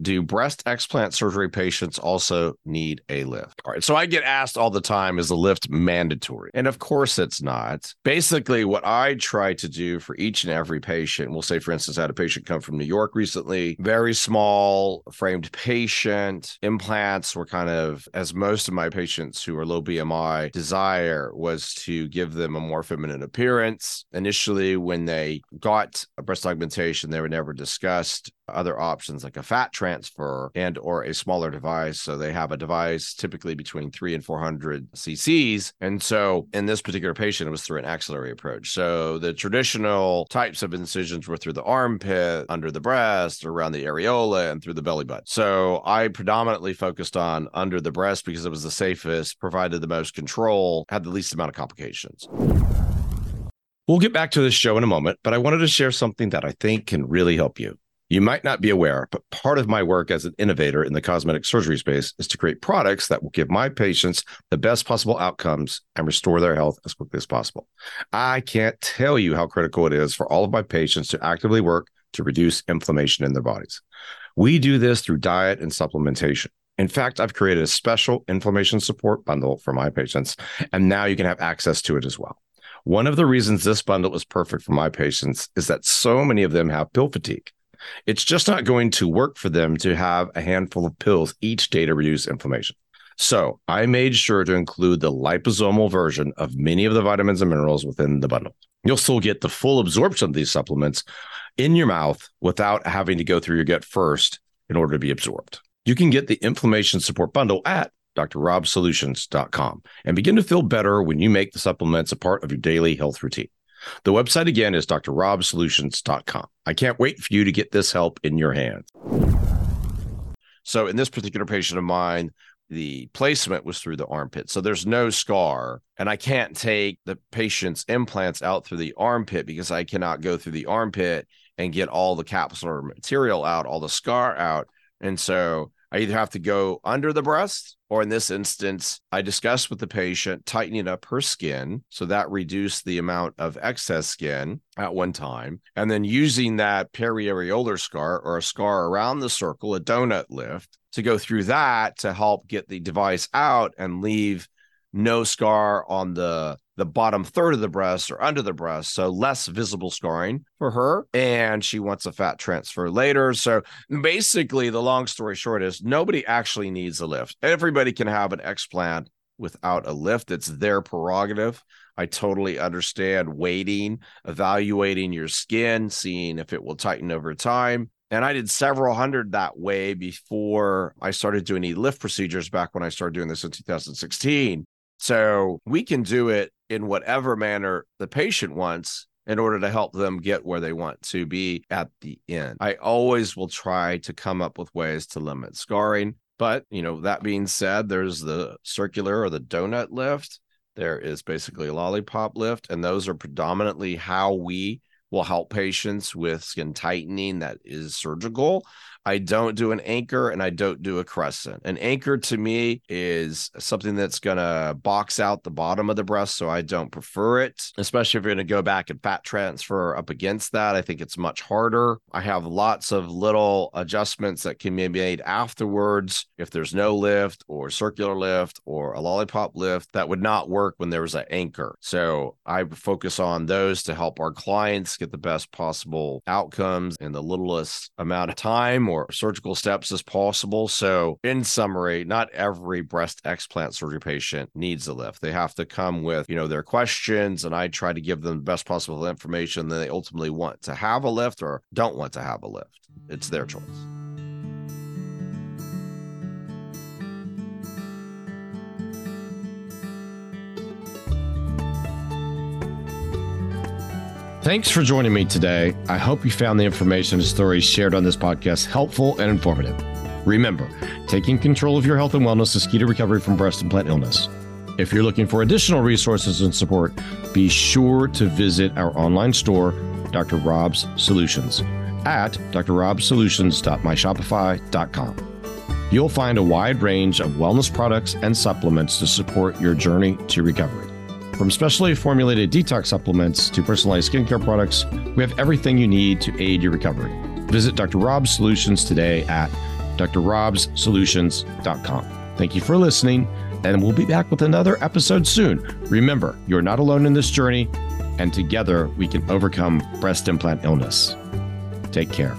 do breast explant surgery patients also need a lift? All right. So I get asked all the time, is the lift mandatory? And of course it's not. Basically, what I try to do for each and every patient, we'll say, for instance, I had a patient come from New York recently, very small framed patient. Implants were kind of, as most of my patients who are low BMI desire, was to give them a more feminine appearance. Initially, when they got a breast augmentation, they were never discussed other options like a fat transfer and or a smaller device. So they have a device typically between 3 and 400 cc's and so in this particular patient it was through an axillary approach. So the traditional types of incisions were through the armpit under the breast around the areola and through the belly button. So i predominantly focused on under the breast because it was the safest provided the most control had the least amount of complications. We'll get back to this show in a moment, but I wanted to share something that I think can really help you. You might not be aware, but part of my work as an innovator in the cosmetic surgery space is to create products that will give my patients the best possible outcomes and restore their health as quickly as possible. I can't tell you how critical it is for all of my patients to actively work to reduce inflammation in their bodies. We do this through diet and supplementation. In fact, I've created a special inflammation support bundle for my patients, and now you can have access to it as well. One of the reasons this bundle is perfect for my patients is that so many of them have pill fatigue. It's just not going to work for them to have a handful of pills each day to reduce inflammation. So I made sure to include the liposomal version of many of the vitamins and minerals within the bundle. You'll still get the full absorption of these supplements in your mouth without having to go through your gut first in order to be absorbed. You can get the inflammation support bundle at drrobsolutions.com and begin to feel better when you make the supplements a part of your daily health routine. The website again is drrobsolutions.com. I can't wait for you to get this help in your hands. So, in this particular patient of mine, the placement was through the armpit. So there's no scar. And I can't take the patient's implants out through the armpit because I cannot go through the armpit and get all the capsular material out, all the scar out. And so I either have to go under the breast, or in this instance, I discussed with the patient tightening up her skin. So that reduced the amount of excess skin at one time. And then using that periareolar scar or a scar around the circle, a donut lift, to go through that to help get the device out and leave no scar on the the bottom third of the breast or under the breast, so less visible scarring for her. And she wants a fat transfer later. So basically, the long story short is nobody actually needs a lift. Everybody can have an explant without a lift. It's their prerogative. I totally understand waiting, evaluating your skin, seeing if it will tighten over time. And I did several hundred that way before I started doing any lift procedures back when I started doing this in 2016. So we can do it in whatever manner the patient wants in order to help them get where they want to be at the end. I always will try to come up with ways to limit scarring. But, you know, that being said, there's the circular or the donut lift. There is basically a lollipop lift, and those are predominantly how we will help patients with skin tightening that is surgical. I don't do an anchor and I don't do a crescent. An anchor to me is something that's going to box out the bottom of the breast. So I don't prefer it, especially if you're going to go back and fat transfer up against that. I think it's much harder. I have lots of little adjustments that can be made afterwards if there's no lift or circular lift or a lollipop lift that would not work when there was an anchor. So I focus on those to help our clients get the best possible outcomes in the littlest amount of time or surgical steps as possible. So, in summary, not every breast explant surgery patient needs a lift. They have to come with, you know, their questions, and I try to give them the best possible information that they ultimately want to have a lift or don't want to have a lift. It's their choice. Thanks for joining me today. I hope you found the information and stories shared on this podcast helpful and informative. Remember, taking control of your health and wellness is key to recovery from breast implant illness. If you're looking for additional resources and support, be sure to visit our online store, Dr. Rob's Solutions, at drrobsolutions.myshopify.com. You'll find a wide range of wellness products and supplements to support your journey to recovery. From specially formulated detox supplements to personalized skincare products, we have everything you need to aid your recovery. Visit Dr. Rob's Solutions today at drrobsolutions.com. Thank you for listening, and we'll be back with another episode soon. Remember, you're not alone in this journey, and together we can overcome breast implant illness. Take care.